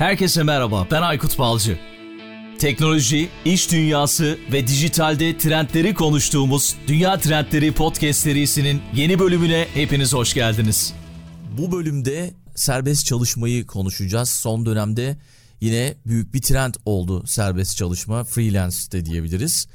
Herkese merhaba, ben Aykut Balcı. Teknoloji, iş dünyası ve dijitalde trendleri konuştuğumuz Dünya Trendleri Podcast serisinin yeni bölümüne hepiniz hoş geldiniz. Bu bölümde serbest çalışmayı konuşacağız. Son dönemde yine büyük bir trend oldu serbest çalışma, freelance de diyebiliriz.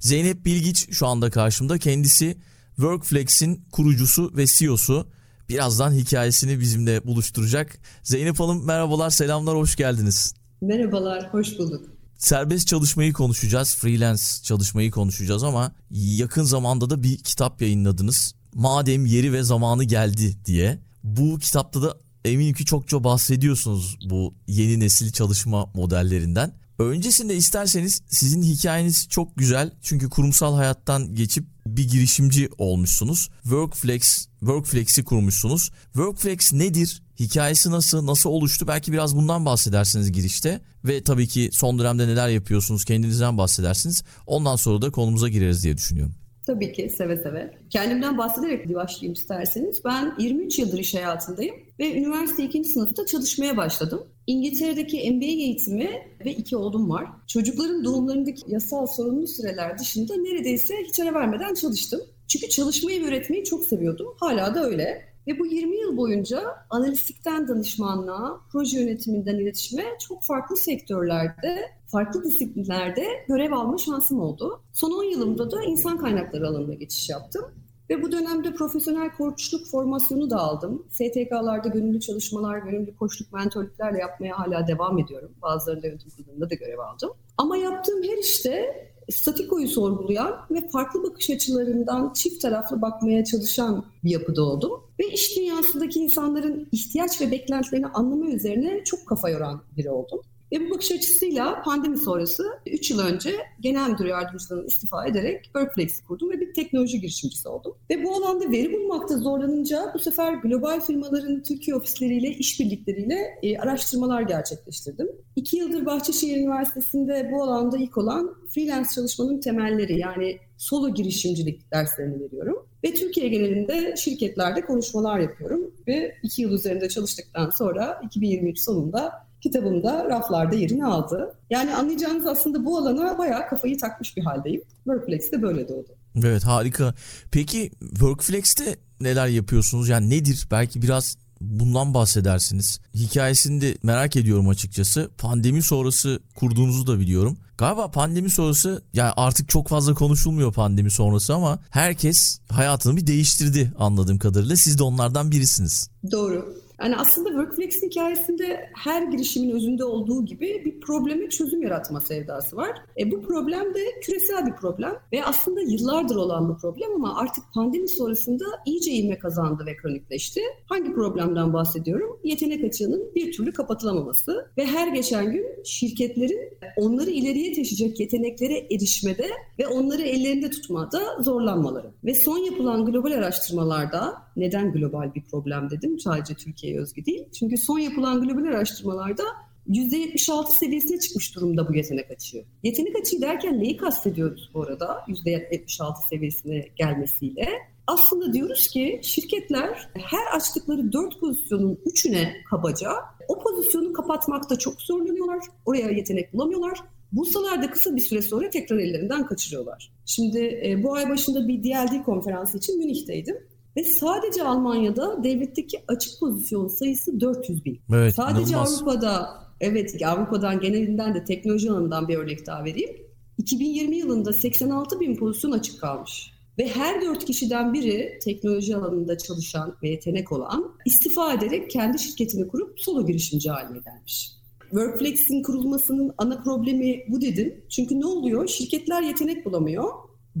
Zeynep Bilgiç şu anda karşımda. Kendisi Workflex'in kurucusu ve CEO'su. Birazdan hikayesini bizimle buluşturacak. Zeynep Hanım merhabalar, selamlar, hoş geldiniz. Merhabalar, hoş bulduk. Serbest çalışmayı konuşacağız, freelance çalışmayı konuşacağız ama yakın zamanda da bir kitap yayınladınız. Madem yeri ve zamanı geldi diye. Bu kitapta da eminim ki çokça bahsediyorsunuz bu yeni nesil çalışma modellerinden. Öncesinde isterseniz sizin hikayeniz çok güzel. Çünkü kurumsal hayattan geçip bir girişimci olmuşsunuz. Workflex, Workflex'i kurmuşsunuz. Workflex nedir? Hikayesi nasıl, nasıl oluştu? Belki biraz bundan bahsedersiniz girişte. Ve tabii ki son dönemde neler yapıyorsunuz kendinizden bahsedersiniz. Ondan sonra da konumuza gireriz diye düşünüyorum. Tabii ki seve seve. Kendimden bahsederek başlayayım isterseniz. Ben 23 yıldır iş hayatındayım ve üniversite 2. sınıfta çalışmaya başladım. İngiltere'deki MBA eğitimi ve iki oğlum var. Çocukların doğumlarındaki yasal sorunlu süreler dışında neredeyse hiç ara vermeden çalıştım. Çünkü çalışmayı ve öğretmeyi çok seviyordum. Hala da öyle. Ve bu 20 yıl boyunca analistikten danışmanlığa, proje yönetiminden iletişime çok farklı sektörlerde, farklı disiplinlerde görev alma şansım oldu. Son 10 yılımda da insan kaynakları alanına geçiş yaptım. Ve bu dönemde profesyonel koçluk formasyonu da aldım. STK'larda gönüllü çalışmalar, gönüllü koçluk, mentorluklarla yapmaya hala devam ediyorum. Bazılarında yönetim kurulunda da görev aldım. Ama yaptığım her işte statikoyu sorgulayan ve farklı bakış açılarından çift taraflı bakmaya çalışan bir yapıda oldum. Ve iş dünyasındaki insanların ihtiyaç ve beklentilerini anlama üzerine çok kafa yoran biri oldum. Ve bu bakış açısıyla pandemi sonrası 3 yıl önce genel müdür yardımcılığından istifa ederek Workflex'i kurdum ve bir teknoloji girişimcisi oldum. Ve bu alanda veri bulmakta zorlanınca bu sefer global firmaların Türkiye ofisleriyle, işbirlikleriyle e, araştırmalar gerçekleştirdim. İki yıldır Bahçeşehir Üniversitesi'nde bu alanda ilk olan freelance çalışmanın temelleri yani solo girişimcilik derslerini veriyorum. Ve Türkiye genelinde şirketlerde konuşmalar yapıyorum. Ve iki yıl üzerinde çalıştıktan sonra 2023 sonunda kitabımda raflarda yerini aldı. Yani anlayacağınız aslında bu alana bayağı kafayı takmış bir haldeyim. Workflex de böyle doğdu. Evet harika. Peki Workflex'te neler yapıyorsunuz? Yani nedir? Belki biraz bundan bahsedersiniz. Hikayesini de merak ediyorum açıkçası. Pandemi sonrası kurduğunuzu da biliyorum. Galiba pandemi sonrası yani artık çok fazla konuşulmuyor pandemi sonrası ama herkes hayatını bir değiştirdi anladığım kadarıyla. Siz de onlardan birisiniz. Doğru. Yani aslında Workflex'in hikayesinde her girişimin özünde olduğu gibi bir probleme çözüm yaratma sevdası var. E, bu problem de küresel bir problem ve aslında yıllardır olan bir problem ama artık pandemi sonrasında iyice ivme kazandı ve kronikleşti. Hangi problemden bahsediyorum? Yetenek açığının bir türlü kapatılamaması ve her geçen gün şirketlerin onları ileriye taşıyacak yeteneklere erişmede ve onları ellerinde tutmada zorlanmaları. Ve son yapılan global araştırmalarda neden global bir problem dedim sadece Türkiye'ye özgü değil. Çünkü son yapılan global araştırmalarda %76 seviyesine çıkmış durumda bu yetenek açığı. Yetenek açığı derken neyi kastediyoruz bu arada %76 seviyesine gelmesiyle? Aslında diyoruz ki şirketler her açtıkları 4 pozisyonun 3'üne kabaca o pozisyonu kapatmakta çok zorlanıyorlar. Oraya yetenek bulamıyorlar. Bulsalar da kısa bir süre sonra tekrar ellerinden kaçırıyorlar. Şimdi e, bu ay başında bir DLD konferansı için Münih'teydim. Ve sadece Almanya'da devletteki açık pozisyon sayısı 400 bin. Evet, sadece inanılmaz. Avrupa'da, evet Avrupa'dan genelinden de teknoloji alanından bir örnek daha vereyim. 2020 yılında 86 bin pozisyon açık kalmış. Ve her dört kişiden biri teknoloji alanında çalışan ve yetenek olan istifa ederek kendi şirketini kurup solo girişimci haline gelmiş. Workflex'in kurulmasının ana problemi bu dedim. Çünkü ne oluyor? Şirketler yetenek bulamıyor.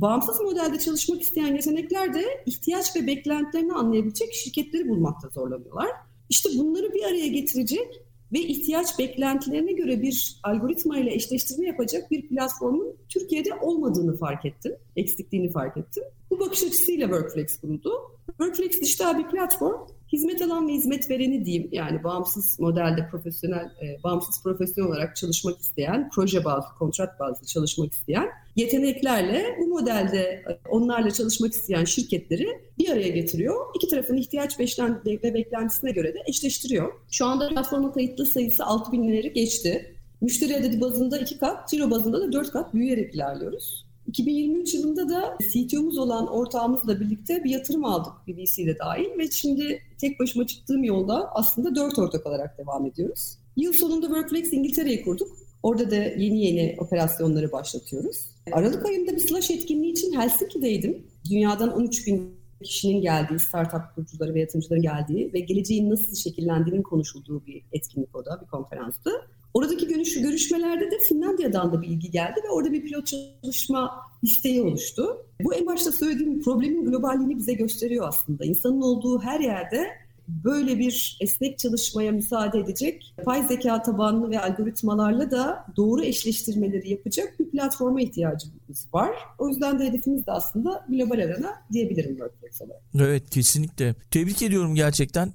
Bağımsız modelde çalışmak isteyen yetenekler de ihtiyaç ve beklentilerini anlayabilecek şirketleri bulmakta zorlanıyorlar. İşte bunları bir araya getirecek ve ihtiyaç beklentilerine göre bir algoritma ile eşleştirme yapacak bir platformun Türkiye'de olmadığını fark ettim, eksikliğini fark ettim. Bu bakış açısıyla Workflex kuruldu. Workflex dijital bir platform hizmet alan ve hizmet vereni diyeyim yani bağımsız modelde profesyonel, e, bağımsız profesyonel olarak çalışmak isteyen, proje bazlı, kontrat bazlı çalışmak isteyen yeteneklerle bu modelde e, onlarla çalışmak isteyen şirketleri bir araya getiriyor. İki tarafın ihtiyaç ve beklentisine göre de eşleştiriyor. Şu anda platforma kayıtlı sayısı 6 binleri geçti. Müşteri adedi bazında 2 kat, ciro bazında da 4 kat büyüyerek ilerliyoruz. 2023 yılında da CTO'muz olan ortağımızla birlikte bir yatırım aldık BBC ile dahil ve şimdi tek başıma çıktığım yolda aslında dört ortak olarak devam ediyoruz. Yıl sonunda Workflex İngiltere'yi kurduk. Orada da yeni yeni operasyonları başlatıyoruz. Aralık ayında bir slash etkinliği için Helsinki'deydim. Dünyadan 13 bin kişinin geldiği, startup kurucuları ve yatırımcıların geldiği ve geleceğin nasıl şekillendiğinin konuşulduğu bir etkinlik o da, bir konferanstı. Oradaki görüş, görüşmelerde de Finlandiya'dan da bir ilgi geldi ve orada bir pilot çalışma isteği oluştu. Bu en başta söylediğim problemin globalliğini bize gösteriyor aslında. İnsanın olduğu her yerde böyle bir esnek çalışmaya müsaade edecek, yapay zeka tabanlı ve algoritmalarla da doğru eşleştirmeleri yapacak bir platforma ihtiyacımız var. O yüzden de hedefimiz de aslında global arena diyebilirim WordPress olarak. Evet kesinlikle. Tebrik ediyorum gerçekten.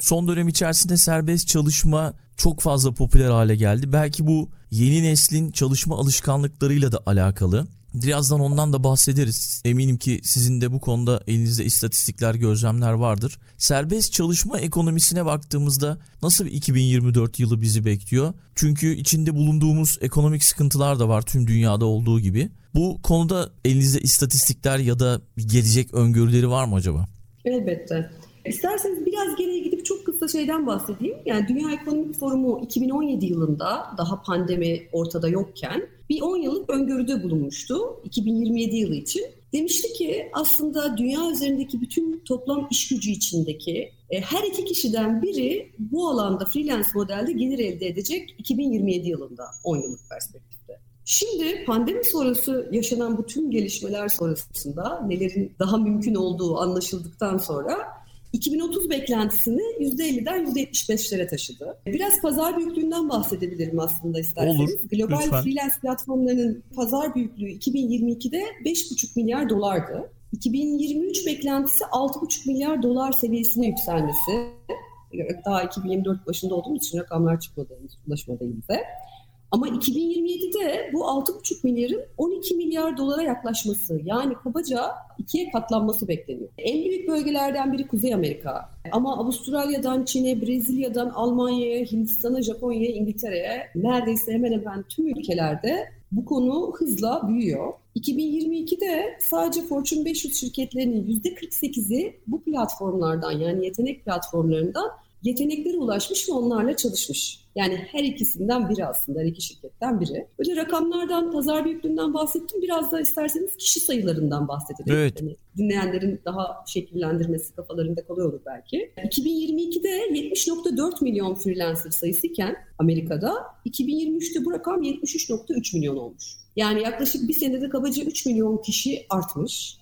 Son dönem içerisinde serbest çalışma çok fazla popüler hale geldi. Belki bu yeni neslin çalışma alışkanlıklarıyla da alakalı. Birazdan ondan da bahsederiz. Eminim ki sizin de bu konuda elinizde istatistikler, gözlemler vardır. Serbest çalışma ekonomisine baktığımızda nasıl bir 2024 yılı bizi bekliyor? Çünkü içinde bulunduğumuz ekonomik sıkıntılar da var tüm dünyada olduğu gibi. Bu konuda elinizde istatistikler ya da gelecek öngörüleri var mı acaba? Elbette. İsterseniz biraz geriye gidip çok kısa şeyden bahsedeyim. Yani Dünya Ekonomik Forumu 2017 yılında daha pandemi ortada yokken bir 10 yıllık öngörüde bulunmuştu 2027 yılı için. Demişti ki aslında dünya üzerindeki bütün toplam iş gücü içindeki e, her iki kişiden biri bu alanda freelance modelde gelir elde edecek 2027 yılında 10 yıllık perspektifte. Şimdi pandemi sonrası yaşanan bu tüm gelişmeler sonrasında nelerin daha mümkün olduğu anlaşıldıktan sonra 2030 beklentisini %50'den %75'lere taşıdı. Biraz pazar büyüklüğünden bahsedebilirim aslında isterseniz. Olur, Global lütfen. freelance platformlarının pazar büyüklüğü 2022'de 5,5 milyar dolardı. 2023 beklentisi 6,5 milyar dolar seviyesine yükselmesi. Daha 2024 başında olduğumuz için rakamlar çıkmadı, ulaşmadı elimize. Ama 2027'de bu 6,5 milyarın 12 milyar dolara yaklaşması yani kabaca ikiye katlanması bekleniyor. En büyük bölgelerden biri Kuzey Amerika. Ama Avustralya'dan Çin'e, Brezilya'dan Almanya'ya, Hindistan'a, Japonya'ya, İngiltere'ye neredeyse hemen hemen tüm ülkelerde bu konu hızla büyüyor. 2022'de sadece Fortune 500 şirketlerinin %48'i bu platformlardan yani yetenek platformlarından yeteneklere ulaşmış ve onlarla çalışmış. Yani her ikisinden biri aslında, her iki şirketten biri. Böyle rakamlardan, pazar büyüklüğünden bahsettim. Biraz da isterseniz kişi sayılarından bahsedelim. Evet. Yani dinleyenlerin daha şekillendirmesi kafalarında kolay olur belki. 2022'de 70.4 milyon freelancer sayısıyken Amerika'da 2023'te bu rakam 73.3 milyon olmuş. Yani yaklaşık bir senede kabaca 3 milyon kişi artmış.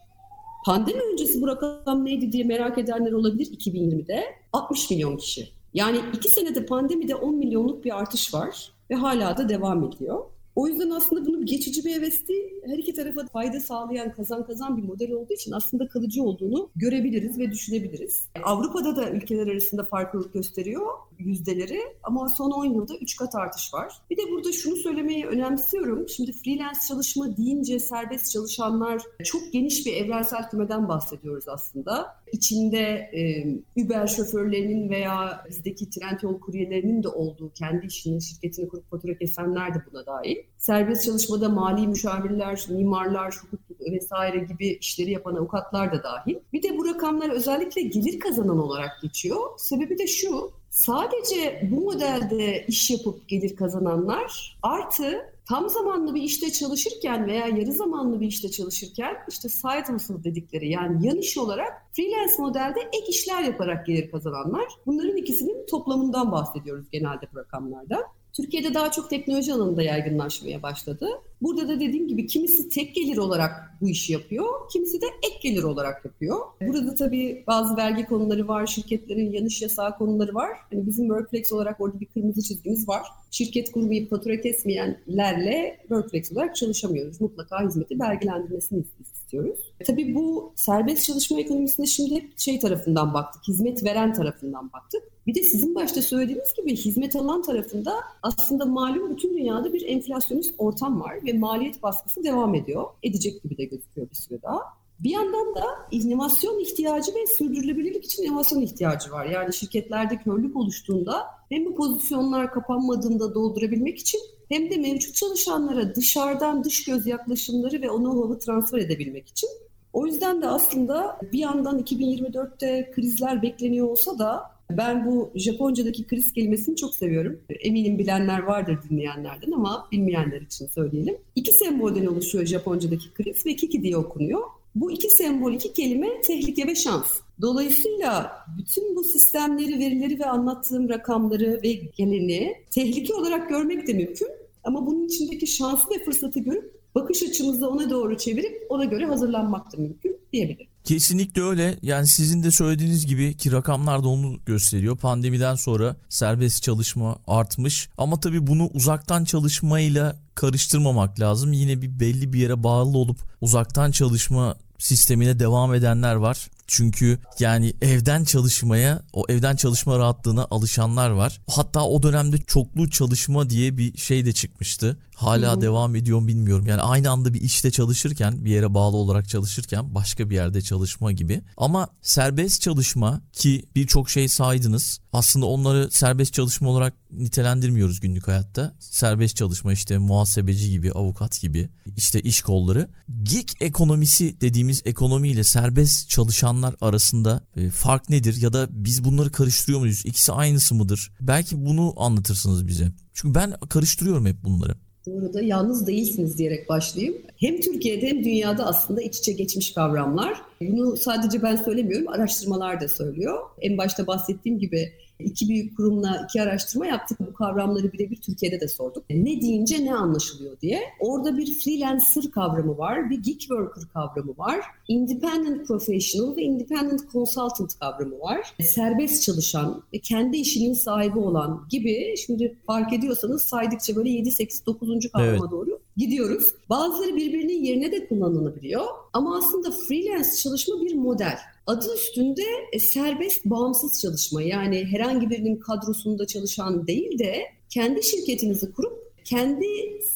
Pandemi öncesi bu rakam neydi diye merak edenler olabilir 2020'de. 60 milyon kişi. Yani iki senede pandemide 10 milyonluk bir artış var ve hala da devam ediyor. O yüzden aslında bunu geçici bir heves değil, her iki tarafa fayda sağlayan kazan kazan bir model olduğu için aslında kalıcı olduğunu görebiliriz ve düşünebiliriz. Avrupa'da da ülkeler arasında farklılık gösteriyor yüzdeleri ama son 10 yılda 3 kat artış var. Bir de burada şunu söylemeyi önemsiyorum. Şimdi freelance çalışma deyince serbest çalışanlar çok geniş bir evrensel kümeden bahsediyoruz aslında. İçinde e, Uber şoförlerinin veya bizdeki Trendyol kuryelerinin de olduğu kendi işini, şirketini kurup fatura kesenler de buna dahil. Serbest çalışmada mali müşavirler, mimarlar, hukuk vesaire gibi işleri yapan avukatlar da dahil. Bir de bu rakamlar özellikle gelir kazanan olarak geçiyor. Sebebi de şu, sadece bu modelde iş yapıp gelir kazananlar artı tam zamanlı bir işte çalışırken veya yarı zamanlı bir işte çalışırken işte side hustle dedikleri yani yan iş olarak freelance modelde ek işler yaparak gelir kazananlar. Bunların ikisinin toplamından bahsediyoruz genelde bu rakamlarda. Türkiye'de daha çok teknoloji alanında yaygınlaşmaya başladı. Burada da dediğim gibi kimisi tek gelir olarak bu işi yapıyor, kimisi de ek gelir olarak yapıyor. Burada tabii bazı vergi konuları var, şirketlerin yanlış yasağı konuları var. Hani bizim Workflex olarak orada bir kırmızı çizgimiz var. Şirket kurmayıp fatura kesmeyenlerle Workflex olarak çalışamıyoruz. Mutlaka hizmeti belgelendirmesini istiyoruz. istiyoruz. Tabii bu serbest çalışma ekonomisine şimdi hep şey tarafından baktık, hizmet veren tarafından baktık. Bir de sizin başta söylediğiniz gibi hizmet alan tarafında aslında malum bütün dünyada bir enflasyonist ortam var ve maliyet baskısı devam ediyor. Edecek gibi de gözüküyor bir süre daha. Bir yandan da inovasyon ihtiyacı ve sürdürülebilirlik için inovasyon ihtiyacı var. Yani şirketlerde körlük oluştuğunda hem bu pozisyonlar kapanmadığında doldurabilmek için hem de mevcut çalışanlara dışarıdan dış göz yaklaşımları ve onu hava transfer edebilmek için. O yüzden de aslında bir yandan 2024'te krizler bekleniyor olsa da ben bu Japonca'daki kriz kelimesini çok seviyorum. Eminim bilenler vardır dinleyenlerden ama bilmeyenler için söyleyelim. İki sembolden oluşuyor Japonca'daki kriz ve kiki diye okunuyor. Bu iki sembol, iki kelime tehlike ve şans. Dolayısıyla bütün bu sistemleri, verileri ve anlattığım rakamları ve geleni tehlike olarak görmek de mümkün. Ama bunun içindeki şansı ve fırsatı görüp bakış açımızı ona doğru çevirip ona göre hazırlanmak da mümkün diyebilirim. Kesinlikle öyle. Yani sizin de söylediğiniz gibi ki rakamlar da onu gösteriyor. Pandemiden sonra serbest çalışma artmış. Ama tabii bunu uzaktan çalışmayla karıştırmamak lazım. Yine bir belli bir yere bağlı olup uzaktan çalışma sistemine devam edenler var. Çünkü yani evden çalışmaya, o evden çalışma rahatlığına alışanlar var. Hatta o dönemde çoklu çalışma diye bir şey de çıkmıştı. Hala Hı-hı. devam ediyor mu bilmiyorum. Yani aynı anda bir işte çalışırken, bir yere bağlı olarak çalışırken başka bir yerde çalışma gibi. Ama serbest çalışma ki birçok şey saydınız. Aslında onları serbest çalışma olarak nitelendirmiyoruz günlük hayatta. Serbest çalışma işte muhasebeci gibi, avukat gibi, işte iş kolları. Gig ekonomisi dediğimiz ekonomiyle serbest çalışanlar arasında e, fark nedir ya da biz bunları karıştırıyor muyuz? İkisi aynısı mıdır? Belki bunu anlatırsınız bize. Çünkü ben karıştırıyorum hep bunları. Bu arada yalnız değilsiniz diyerek başlayayım. Hem Türkiye'de hem dünyada aslında iç içe geçmiş kavramlar. Bunu sadece ben söylemiyorum, araştırmalar da söylüyor. En başta bahsettiğim gibi İki büyük kurumla iki araştırma yaptık. Bu kavramları birebir Türkiye'de de sorduk. Ne deyince ne anlaşılıyor diye. Orada bir freelancer kavramı var, bir gig worker kavramı var, independent professional ve independent consultant kavramı var. Serbest çalışan ve kendi işinin sahibi olan gibi şimdi fark ediyorsanız saydıkça böyle 7, 8, 9. kavrama evet. doğru gidiyoruz. Bazıları birbirinin yerine de kullanılabiliyor. Ama aslında freelance çalışma bir model. Adı üstünde e, serbest, bağımsız çalışma. Yani herhangi birinin kadrosunda çalışan değil de kendi şirketinizi kurup kendi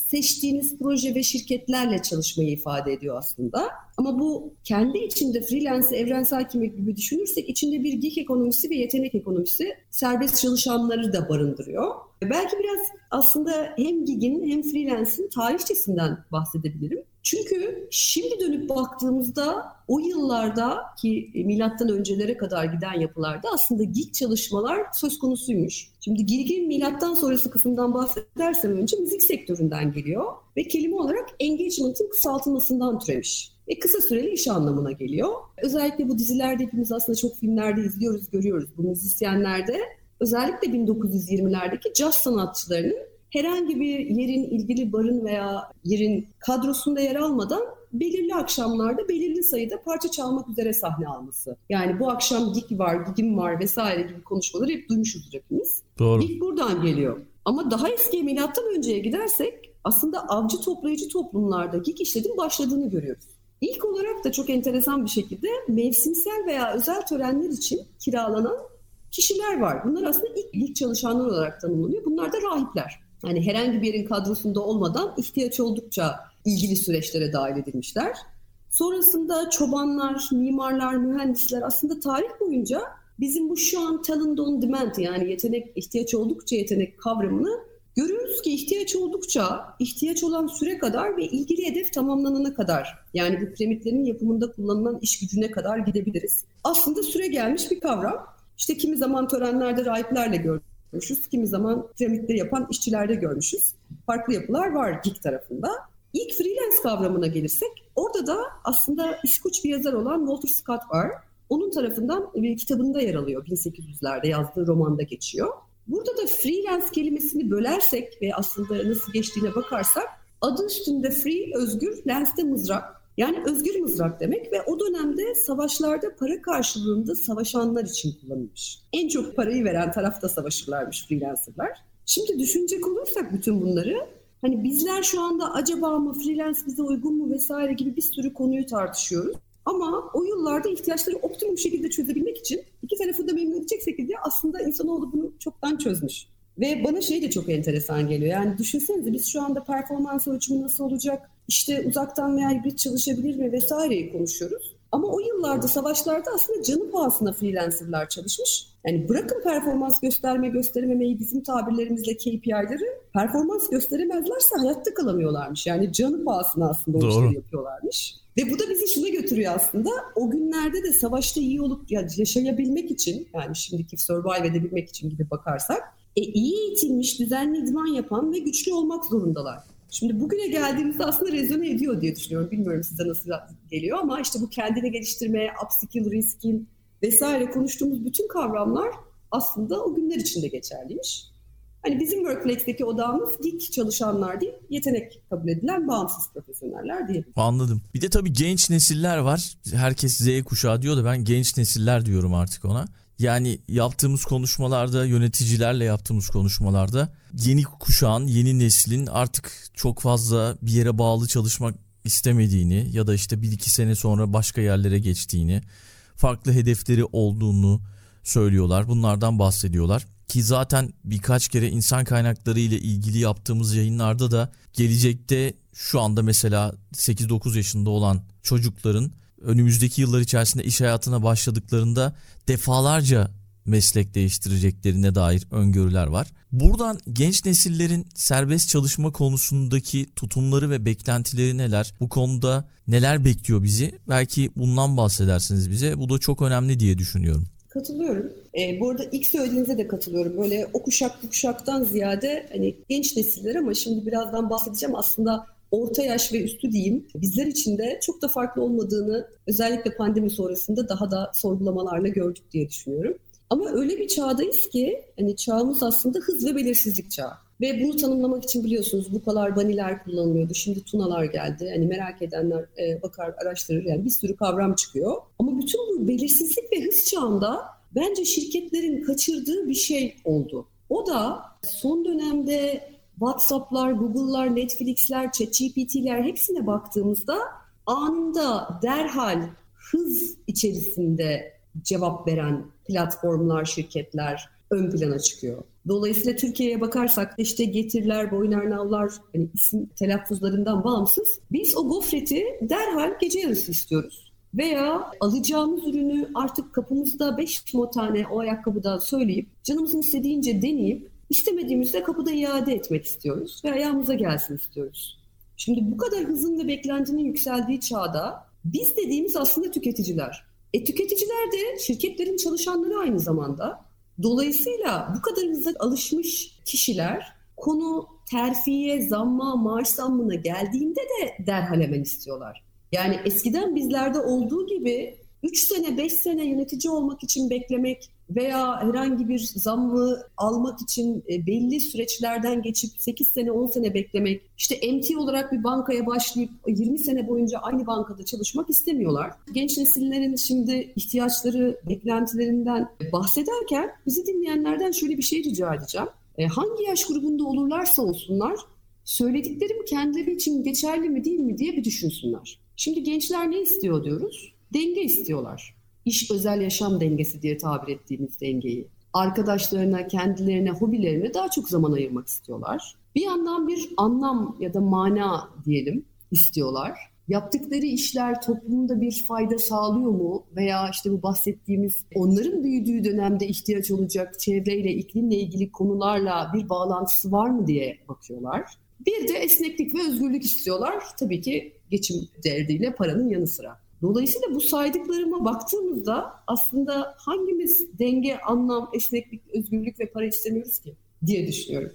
seçtiğiniz proje ve şirketlerle çalışmayı ifade ediyor aslında. Ama bu kendi içinde freelance evrensel kimlik gibi düşünürsek içinde bir gig ekonomisi ve yetenek ekonomisi serbest çalışanları da barındırıyor. Belki biraz aslında hem gig'in hem freelance'in tarihçesinden bahsedebilirim. Çünkü şimdi dönüp baktığımızda o yıllarda ki milattan öncelere kadar giden yapılarda aslında gig çalışmalar söz konusuymuş. Şimdi gig'in milattan sonrası kısımdan bahsedersem önce müzik sektöründen geliyor ve kelime olarak engagement'ın kısaltılmasından türemiş. E kısa süreli iş anlamına geliyor. Özellikle bu dizilerde hepimiz aslında çok filmlerde izliyoruz, görüyoruz. Bu müzisyenlerde özellikle 1920'lerdeki caz sanatçılarının herhangi bir yerin ilgili barın veya yerin kadrosunda yer almadan belirli akşamlarda belirli sayıda parça çalmak üzere sahne alması. Yani bu akşam gig var, gigim var vesaire gibi konuşmaları hep duymuşuzdur hepimiz. Doğru. Gig buradan geliyor. Ama daha eski milattan önceye gidersek aslında avcı toplayıcı toplumlarda gig işledim başladığını görüyoruz. İlk olarak da çok enteresan bir şekilde mevsimsel veya özel törenler için kiralanan kişiler var. Bunlar aslında ilk, ilk çalışanlar olarak tanımlanıyor. Bunlar da rahipler. Yani herhangi bir yerin kadrosunda olmadan ihtiyaç oldukça ilgili süreçlere dahil edilmişler. Sonrasında çobanlar, mimarlar, mühendisler aslında tarih boyunca bizim bu şu an talent on demand yani yetenek, ihtiyaç oldukça yetenek kavramını görüyoruz ki ihtiyaç oldukça, ihtiyaç olan süre kadar ve ilgili hedef tamamlanana kadar yani bu piramitlerin yapımında kullanılan iş gücüne kadar gidebiliriz. Aslında süre gelmiş bir kavram. İşte kimi zaman törenlerde rahiplerle gördük görmüşüz. Kimi zaman piramitleri yapan işçilerde görmüşüz. Farklı yapılar var GİK tarafında. İlk freelance kavramına gelirsek orada da aslında İskoç bir yazar olan Walter Scott var. Onun tarafından bir kitabında yer alıyor. 1800'lerde yazdığı romanda geçiyor. Burada da freelance kelimesini bölersek ve aslında nasıl geçtiğine bakarsak adı üstünde free, özgür, lens'te mızrak. Yani özgür mızrak demek ve o dönemde savaşlarda para karşılığında savaşanlar için kullanılmış. En çok parayı veren tarafta savaşırlarmış freelancerlar. Şimdi düşünecek olursak bütün bunları Hani bizler şu anda acaba mı freelance bize uygun mu vesaire gibi bir sürü konuyu tartışıyoruz. Ama o yıllarda ihtiyaçları optimum şekilde çözebilmek için iki tarafı da memnun edecek şekilde aslında insanoğlu bunu çoktan çözmüş. Ve bana şey de çok enteresan geliyor. Yani düşünsenize biz şu anda performans ölçümü nasıl olacak? İşte uzaktan veya hibrit çalışabilir mi vesaireyi konuşuyoruz. Ama o yıllarda savaşlarda aslında canı pahasına freelancerlar çalışmış. Yani bırakın performans gösterme gösterememeyi bizim tabirlerimizle KPI'leri performans gösteremezlerse hayatta kalamıyorlarmış. Yani canı pahasına aslında o işleri yapıyorlarmış. Ve bu da bizi şuna götürüyor aslında. O günlerde de savaşta iyi olup yani yaşayabilmek için yani şimdiki survive edebilmek için gibi bakarsak e, iyi eğitilmiş, düzenli idman yapan ve güçlü olmak zorundalar. Şimdi bugüne geldiğimizde aslında rezone ediyor diye düşünüyorum. Bilmiyorum size nasıl geliyor ama işte bu kendini geliştirme, upskill, reskill vesaire konuştuğumuz bütün kavramlar aslında o günler içinde geçerliymiş. Hani bizim Workflex'teki odağımız geek çalışanlar değil, yetenek kabul edilen bağımsız profesyoneller diyelim. Anladım. Bir de tabii genç nesiller var. Herkes Z kuşağı diyor da ben genç nesiller diyorum artık ona. Yani yaptığımız konuşmalarda, yöneticilerle yaptığımız konuşmalarda yeni kuşağın, yeni neslin artık çok fazla bir yere bağlı çalışmak istemediğini ya da işte bir iki sene sonra başka yerlere geçtiğini, farklı hedefleri olduğunu söylüyorlar. Bunlardan bahsediyorlar. Ki zaten birkaç kere insan kaynakları ile ilgili yaptığımız yayınlarda da gelecekte şu anda mesela 8-9 yaşında olan çocukların önümüzdeki yıllar içerisinde iş hayatına başladıklarında defalarca meslek değiştireceklerine dair öngörüler var. Buradan genç nesillerin serbest çalışma konusundaki tutumları ve beklentileri neler? Bu konuda neler bekliyor bizi? Belki bundan bahsedersiniz bize. Bu da çok önemli diye düşünüyorum. Katılıyorum. E, bu arada ilk söylediğinize de katılıyorum. Böyle o kuşak bu kuşaktan ziyade hani genç nesiller ama şimdi birazdan bahsedeceğim aslında orta yaş ve üstü diyeyim bizler için de çok da farklı olmadığını özellikle pandemi sonrasında daha da sorgulamalarla gördük diye düşünüyorum. Ama öyle bir çağdayız ki hani çağımız aslında hız ve belirsizlik çağı. Ve bunu tanımlamak için biliyorsunuz bu kadar baniler kullanılıyordu. Şimdi tunalar geldi. Hani merak edenler e, bakar, araştırır. Yani bir sürü kavram çıkıyor. Ama bütün bu belirsizlik ve hız çağında bence şirketlerin kaçırdığı bir şey oldu. O da son dönemde WhatsApp'lar, Google'lar, Netflix'ler, ChatGPT'ler hepsine baktığımızda anında derhal hız içerisinde cevap veren platformlar, şirketler ön plana çıkıyor. Dolayısıyla Türkiye'ye bakarsak işte Getirler, Boynarnavlar hani isim telaffuzlarından bağımsız biz o gofreti derhal gece yarısı istiyoruz. Veya alacağımız ürünü artık kapımızda 5 tane o ayakkabıdan söyleyip canımızın istediğince deneyip istemediğimizde kapıda iade etmek istiyoruz ve ayağımıza gelsin istiyoruz. Şimdi bu kadar hızın ve beklentinin yükseldiği çağda biz dediğimiz aslında tüketiciler. E tüketiciler de şirketlerin çalışanları aynı zamanda. Dolayısıyla bu kadar hızla alışmış kişiler konu terfiye, zamma, maaş zammına geldiğinde de derhal hemen istiyorlar. Yani eskiden bizlerde olduğu gibi 3 sene 5 sene yönetici olmak için beklemek veya herhangi bir zammı almak için e, belli süreçlerden geçip 8 sene 10 sene beklemek işte MT olarak bir bankaya başlayıp 20 sene boyunca aynı bankada çalışmak istemiyorlar. Genç nesillerin şimdi ihtiyaçları, beklentilerinden bahsederken bizi dinleyenlerden şöyle bir şey rica edeceğim. E, hangi yaş grubunda olurlarsa olsunlar söylediklerim kendileri için geçerli mi değil mi diye bir düşünsünler. Şimdi gençler ne istiyor diyoruz? Denge istiyorlar. İş özel yaşam dengesi diye tabir ettiğimiz dengeyi. Arkadaşlarına, kendilerine, hobilerine daha çok zaman ayırmak istiyorlar. Bir yandan bir anlam ya da mana diyelim istiyorlar. Yaptıkları işler toplumda bir fayda sağlıyor mu? Veya işte bu bahsettiğimiz onların büyüdüğü dönemde ihtiyaç olacak çevreyle, iklimle ilgili konularla bir bağlantısı var mı diye bakıyorlar. Bir de esneklik ve özgürlük istiyorlar. Tabii ki geçim derdiyle paranın yanı sıra. Dolayısıyla bu saydıklarıma baktığımızda aslında hangimiz denge, anlam, esneklik, özgürlük ve para istemiyoruz ki diye düşünüyorum.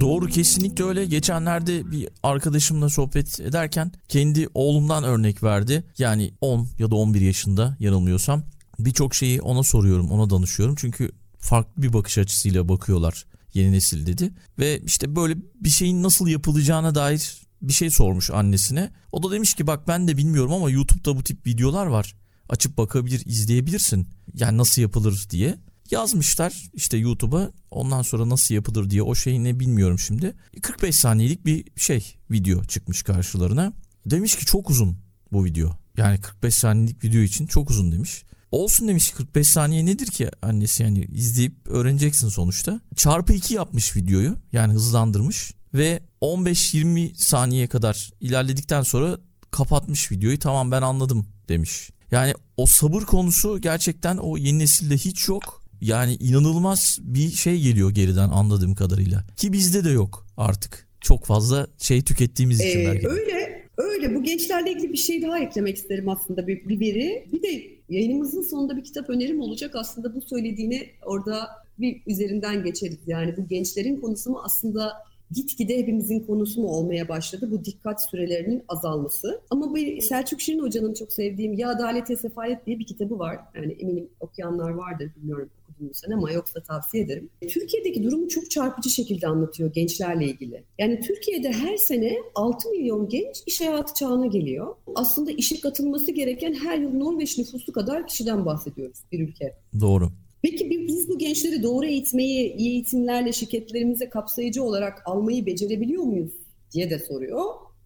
Doğru kesinlikle öyle. Geçenlerde bir arkadaşımla sohbet ederken kendi oğlumdan örnek verdi. Yani 10 ya da 11 yaşında yanılmıyorsam birçok şeyi ona soruyorum, ona danışıyorum. Çünkü farklı bir bakış açısıyla bakıyorlar yeni nesil dedi. Ve işte böyle bir şeyin nasıl yapılacağına dair bir şey sormuş annesine. O da demiş ki bak ben de bilmiyorum ama YouTube'da bu tip videolar var. Açıp bakabilir, izleyebilirsin. Yani nasıl yapılır diye. Yazmışlar işte YouTube'a ondan sonra nasıl yapılır diye o şey ne bilmiyorum şimdi. 45 saniyelik bir şey video çıkmış karşılarına. Demiş ki çok uzun bu video. Yani 45 saniyelik video için çok uzun demiş. Olsun demiş 45 saniye nedir ki annesi yani izleyip öğreneceksin sonuçta. Çarpı 2 yapmış videoyu yani hızlandırmış ve 15-20 saniye kadar ilerledikten sonra kapatmış videoyu tamam ben anladım demiş. Yani o sabır konusu gerçekten o yeni nesilde hiç yok. Yani inanılmaz bir şey geliyor geriden anladığım kadarıyla. Ki bizde de yok artık. Çok fazla şey tükettiğimiz için Ee, belki. öyle, öyle. Bu gençlerle ilgili bir şey daha eklemek isterim aslında bir, bir veri. Bir de yayınımızın sonunda bir kitap önerim olacak. Aslında bu söylediğini orada bir üzerinden geçeriz. Yani bu gençlerin konusu mu aslında gitgide hepimizin konusu mu olmaya başladı? Bu dikkat sürelerinin azalması. Ama bir Selçuk Şirin Hoca'nın çok sevdiğim Ya Adalet ya Sefalet diye bir kitabı var. Yani eminim okuyanlar vardır bilmiyorum okudun mu sen ama yoksa tavsiye ederim. Türkiye'deki durumu çok çarpıcı şekilde anlatıyor gençlerle ilgili. Yani Türkiye'de her sene 6 milyon genç iş hayatı çağına geliyor. Aslında işe katılması gereken her yıl Norveç nüfusu kadar kişiden bahsediyoruz bir ülke. Doğru. Peki bi- biz bu gençleri doğru eğitmeyi, iyi eğitimlerle şirketlerimize kapsayıcı olarak almayı becerebiliyor muyuz diye de soruyor.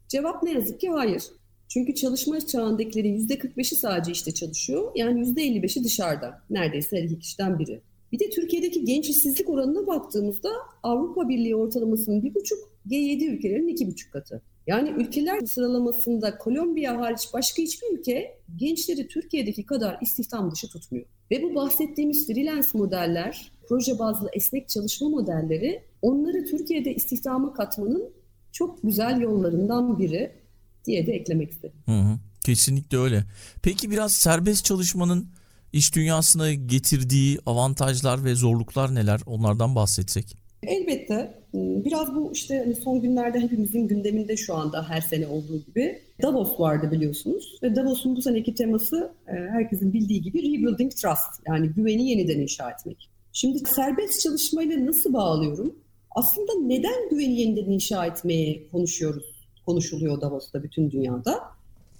Cevap ne yazık ki hayır. Çünkü çalışma çağındakilerin %45'i sadece işte çalışıyor. Yani %55'i dışarıda. Neredeyse her iki kişiden biri. Bir de Türkiye'deki genç işsizlik oranına baktığımızda Avrupa Birliği ortalamasının bir buçuk, G7 ülkelerin iki buçuk katı. Yani ülkeler sıralamasında Kolombiya hariç başka hiçbir ülke gençleri Türkiye'deki kadar istihdam dışı tutmuyor. Ve bu bahsettiğimiz freelance modeller, proje bazlı esnek çalışma modelleri onları Türkiye'de istihdama katmanın çok güzel yollarından biri diye de eklemek istedim. Hı hı. Kesinlikle öyle. Peki biraz serbest çalışmanın iş dünyasına getirdiği avantajlar ve zorluklar neler? Onlardan bahsetsek. Elbette ıı, biraz bu işte hani son günlerde hepimizin gündeminde şu anda her sene olduğu gibi Davos vardı biliyorsunuz ve Davos'un bu seneki teması e, herkesin bildiği gibi Rebuilding Trust yani güveni yeniden inşa etmek. Şimdi serbest çalışmayla nasıl bağlıyorum? Aslında neden güveni yeniden inşa etmeyi konuşuyoruz, konuşuluyor Davos'ta bütün dünyada?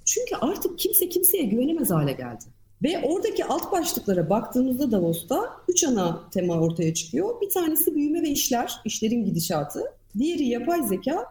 Çünkü artık kimse kimseye güvenemez hale geldi. Ve oradaki alt başlıklara baktığımızda Davos'ta üç ana tema ortaya çıkıyor. Bir tanesi büyüme ve işler, işlerin gidişatı. Diğeri yapay zeka.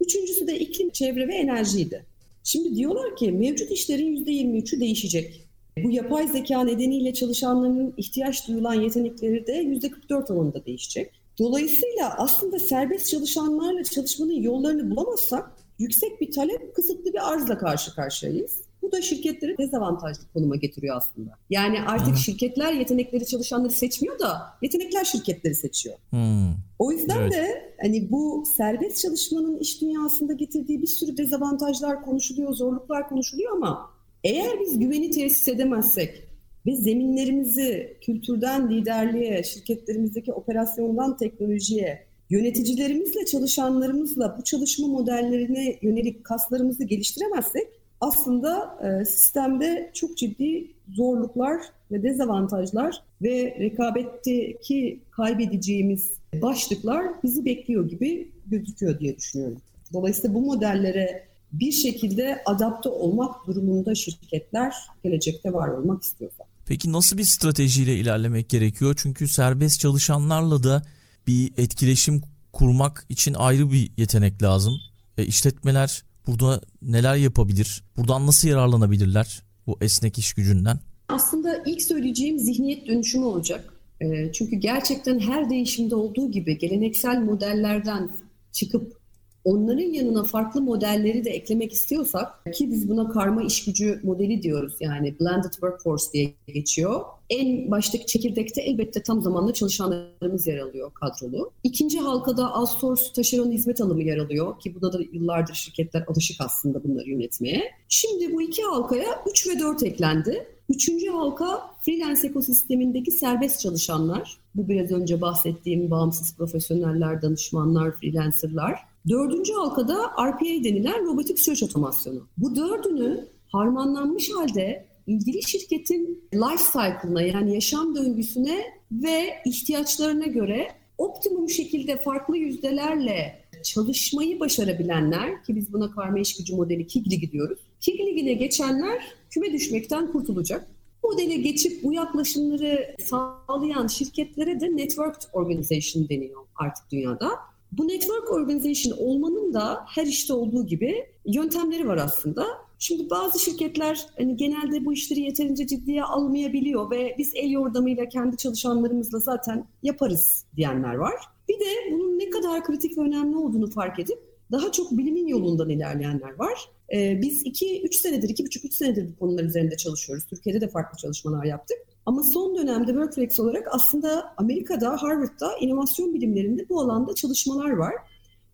Üçüncüsü de iklim, çevre ve enerjiydi. Şimdi diyorlar ki mevcut işlerin %23'ü değişecek. Bu yapay zeka nedeniyle çalışanların ihtiyaç duyulan yetenekleri de %44 oranında değişecek. Dolayısıyla aslında serbest çalışanlarla çalışmanın yollarını bulamazsak yüksek bir talep, kısıtlı bir arzla karşı karşıyayız. Bu da şirketleri dezavantajlı konuma getiriyor aslında. Yani artık Hı. şirketler yetenekleri çalışanları seçmiyor da yetenekler şirketleri seçiyor. Hmm. O yüzden Evet. de hani bu serbest çalışmanın iş dünyasında getirdiği bir sürü dezavantajlar konuşuluyor, zorluklar konuşuluyor ama eğer biz güveni tesis edemezsek ve zeminlerimizi kültürden liderliğe, şirketlerimizdeki operasyondan teknolojiye, yöneticilerimizle, çalışanlarımızla bu çalışma modellerine yönelik kaslarımızı geliştiremezsek aslında e, sistemde çok ciddi zorluklar ve dezavantajlar ve rekabetteki kaybedeceğimiz başlıklar bizi bekliyor gibi gözüküyor diye düşünüyorum. Dolayısıyla bu modellere bir şekilde adapte olmak durumunda şirketler gelecekte var olmak istiyorsa. Peki nasıl bir stratejiyle ilerlemek gerekiyor? Çünkü serbest çalışanlarla da bir etkileşim kurmak için ayrı bir yetenek lazım. E, işletmeler burada neler yapabilir? Buradan nasıl yararlanabilirler bu esnek iş gücünden? Aslında ilk söyleyeceğim zihniyet dönüşümü olacak. E, Çünkü gerçekten her değişimde olduğu gibi geleneksel modellerden çıkıp onların yanına farklı modelleri de eklemek istiyorsak ki biz buna karma iş gücü modeli diyoruz yani blended workforce diye geçiyor. En baştaki çekirdekte elbette tam zamanlı çalışanlarımız yer alıyor kadrolu. İkinci halkada outsource taşeron hizmet alımı yer alıyor ki buna da yıllardır şirketler alışık aslında bunları yönetmeye. Şimdi bu iki halkaya 3 ve 4 eklendi. Üçüncü halka freelance ekosistemindeki serbest çalışanlar. Bu biraz önce bahsettiğim bağımsız profesyoneller, danışmanlar, freelancerlar. Dördüncü halkada RPA denilen robotik süreç otomasyonu. Bu dördünü harmanlanmış halde ilgili şirketin life cycle'ına yani yaşam döngüsüne ve ihtiyaçlarına göre optimum şekilde farklı yüzdelerle çalışmayı başarabilenler ki biz buna karma iş gücü modeli KİGLİ gidiyoruz. KİGLİ'ne geçenler küme düşmekten kurtulacak. Modele geçip bu yaklaşımları sağlayan şirketlere de networked organization deniyor artık dünyada. Bu network organization olmanın da her işte olduğu gibi yöntemleri var aslında. Şimdi bazı şirketler hani genelde bu işleri yeterince ciddiye almayabiliyor ve biz el yordamıyla kendi çalışanlarımızla zaten yaparız diyenler var. Bir de bunun ne kadar kritik ve önemli olduğunu fark edip daha çok bilimin yolundan ilerleyenler var. Ee, biz 2-3 senedir, 2,5-3 senedir bu konular üzerinde çalışıyoruz. Türkiye'de de farklı çalışmalar yaptık. Ama son dönemde Workflex olarak aslında Amerika'da, Harvard'da inovasyon bilimlerinde bu alanda çalışmalar var.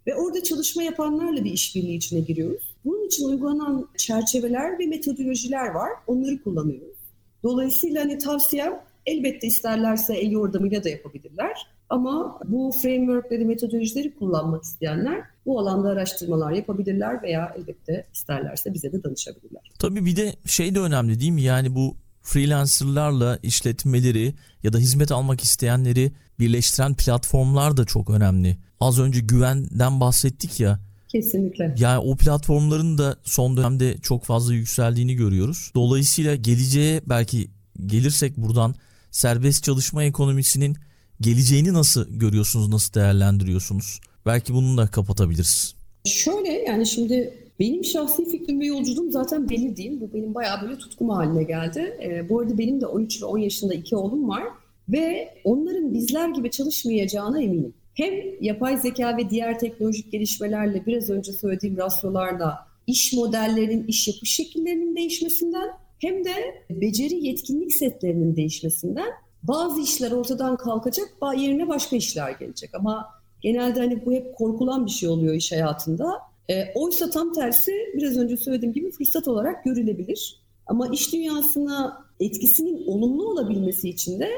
Ve orada çalışma yapanlarla bir işbirliği içine giriyoruz. Bunun için uygulanan çerçeveler ve metodolojiler var. Onları kullanıyoruz. Dolayısıyla hani tavsiyem elbette isterlerse el yordamıyla da yapabilirler. Ama bu frameworkleri, metodolojileri kullanmak isteyenler bu alanda araştırmalar yapabilirler veya elbette isterlerse bize de danışabilirler. Tabii bir de şey de önemli değil mi? Yani bu freelancerlarla işletmeleri ya da hizmet almak isteyenleri birleştiren platformlar da çok önemli. Az önce güvenden bahsettik ya. Kesinlikle. Yani o platformların da son dönemde çok fazla yükseldiğini görüyoruz. Dolayısıyla geleceğe belki gelirsek buradan serbest çalışma ekonomisinin geleceğini nasıl görüyorsunuz, nasıl değerlendiriyorsunuz? Belki bunu da kapatabiliriz. Şöyle yani şimdi benim şahsi fikrim ve yolculuğum zaten belli değil. Bu benim bayağı böyle tutkum haline geldi. Ee, bu arada benim de 13 ve 10 yaşında iki oğlum var. Ve onların bizler gibi çalışmayacağına eminim. Hem yapay zeka ve diğer teknolojik gelişmelerle biraz önce söylediğim rasyolarla iş modellerinin, iş yapış şekillerinin değişmesinden hem de beceri yetkinlik setlerinin değişmesinden bazı işler ortadan kalkacak, yerine başka işler gelecek. Ama genelde hani bu hep korkulan bir şey oluyor iş hayatında. E, oysa tam tersi biraz önce söylediğim gibi fırsat olarak görülebilir. Ama iş dünyasına etkisinin olumlu olabilmesi için de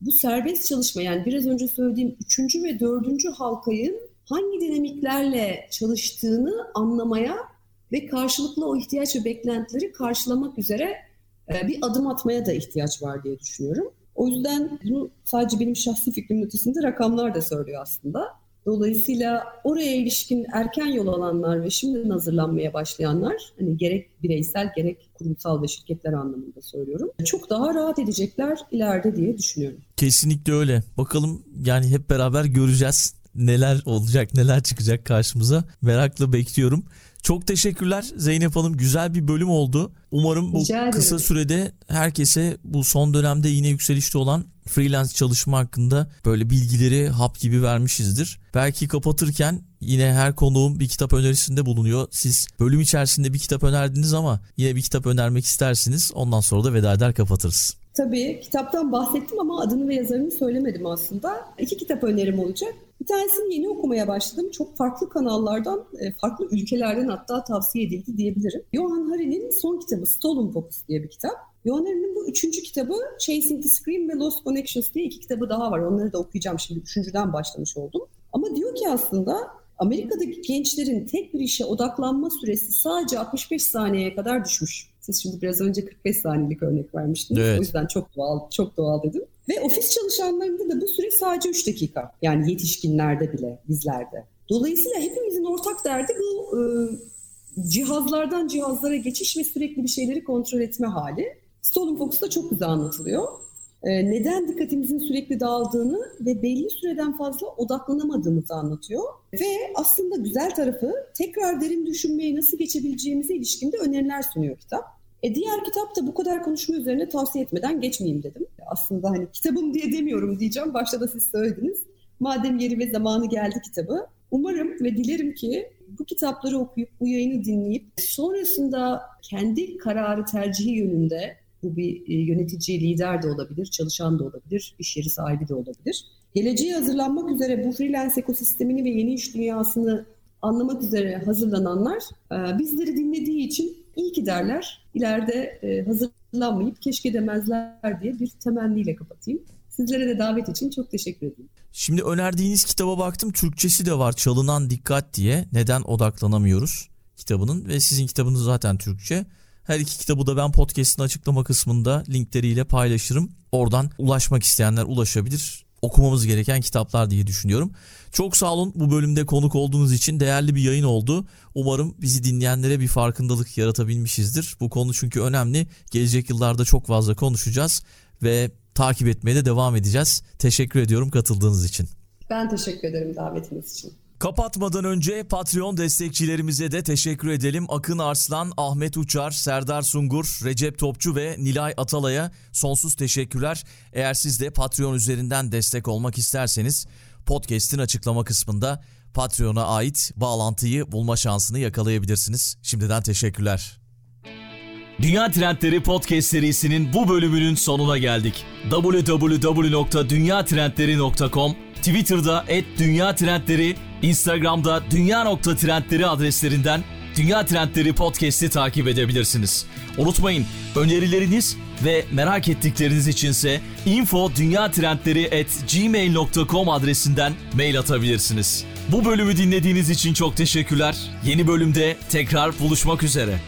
bu serbest çalışma yani biraz önce söylediğim üçüncü ve dördüncü halkayın hangi dinamiklerle çalıştığını anlamaya ve karşılıklı o ihtiyaç ve beklentileri karşılamak üzere e, bir adım atmaya da ihtiyaç var diye düşünüyorum. O yüzden bunu sadece benim şahsi fikrimin ötesinde rakamlar da söylüyor aslında. Dolayısıyla oraya ilişkin erken yol alanlar ve şimdiden hazırlanmaya başlayanlar hani gerek bireysel gerek kurumsal ve şirketler anlamında söylüyorum. Çok daha rahat edecekler ileride diye düşünüyorum. Kesinlikle öyle. Bakalım yani hep beraber göreceğiz neler olacak, neler çıkacak karşımıza. Merakla bekliyorum. Çok teşekkürler Zeynep Hanım. Güzel bir bölüm oldu. Umarım bu kısa sürede herkese bu son dönemde yine yükselişte olan freelance çalışma hakkında böyle bilgileri hap gibi vermişizdir. Belki kapatırken yine her konuğum bir kitap önerisinde bulunuyor. Siz bölüm içerisinde bir kitap önerdiniz ama yine bir kitap önermek istersiniz. Ondan sonra da veda eder kapatırız. Tabii kitaptan bahsettim ama adını ve yazarını söylemedim aslında. İki kitap önerim olacak. Bir tanesini yeni okumaya başladım. Çok farklı kanallardan, e, farklı ülkelerden hatta tavsiye edildi diyebilirim. Johan Hari'nin son kitabı Stolen Focus diye bir kitap. Johan Hari'nin bu üçüncü kitabı Chasing the Scream ve Lost Connections diye iki kitabı daha var. Onları da okuyacağım şimdi. Üçüncüden başlamış oldum. Ama diyor ki aslında Amerika'daki gençlerin tek bir işe odaklanma süresi sadece 65 saniyeye kadar düşmüş. Siz şimdi biraz önce 45 saniyelik örnek vermiştiniz. Evet. O yüzden çok doğal, çok doğal dedim. Ve ofis çalışanlarında da bu süre sadece 3 dakika. Yani yetişkinlerde bile, bizlerde. Dolayısıyla hepimizin ortak derdi bu e, cihazlardan cihazlara geçiş ve sürekli bir şeyleri kontrol etme hali. Stolen Focus'ta çok güzel anlatılıyor. E, neden dikkatimizin sürekli dağıldığını ve belli süreden fazla odaklanamadığımızı anlatıyor. Ve aslında güzel tarafı tekrar derin düşünmeye nasıl geçebileceğimize ilişkinde öneriler sunuyor kitap. E diğer kitap da bu kadar konuşma üzerine tavsiye etmeden geçmeyeyim dedim. Aslında hani kitabım diye demiyorum diyeceğim. Başta da siz söylediniz. Madem yeri ve zamanı geldi kitabı. Umarım ve dilerim ki bu kitapları okuyup bu yayını dinleyip sonrasında kendi kararı tercihi yönünde bu bir e, yönetici, lider de olabilir, çalışan da olabilir, iş yeri sahibi de olabilir. Geleceğe hazırlanmak üzere bu freelance ekosistemini ve yeni iş dünyasını anlamak üzere hazırlananlar e, bizleri dinlediği için iyi ki derler. İleride e, hazırlanmayıp keşke demezler diye bir temenniyle kapatayım. Sizlere de davet için çok teşekkür ederim. Şimdi önerdiğiniz kitaba baktım. Türkçesi de var. Çalınan Dikkat diye. Neden odaklanamıyoruz kitabının ve sizin kitabınız zaten Türkçe. Her iki kitabı da ben podcast'ın açıklama kısmında linkleriyle paylaşırım. Oradan ulaşmak isteyenler ulaşabilir okumamız gereken kitaplar diye düşünüyorum. Çok sağ olun bu bölümde konuk olduğunuz için değerli bir yayın oldu. Umarım bizi dinleyenlere bir farkındalık yaratabilmişizdir. Bu konu çünkü önemli. Gelecek yıllarda çok fazla konuşacağız ve takip etmeye de devam edeceğiz. Teşekkür ediyorum katıldığınız için. Ben teşekkür ederim davetiniz için. Kapatmadan önce Patreon destekçilerimize de teşekkür edelim. Akın Arslan, Ahmet Uçar, Serdar Sungur, Recep Topçu ve Nilay Atalay'a sonsuz teşekkürler. Eğer siz de Patreon üzerinden destek olmak isterseniz podcast'in açıklama kısmında Patreon'a ait bağlantıyı bulma şansını yakalayabilirsiniz. Şimdiden teşekkürler. Dünya Trendleri Podcast serisinin bu bölümünün sonuna geldik. www.dünyatrendleri.com Twitter'da @dünyatrendleri, Instagram'da dünya.trendleri adreslerinden Dünya Trendleri Podcast'i takip edebilirsiniz. Unutmayın önerileriniz ve merak ettikleriniz içinse info gmail.com adresinden mail atabilirsiniz. Bu bölümü dinlediğiniz için çok teşekkürler. Yeni bölümde tekrar buluşmak üzere.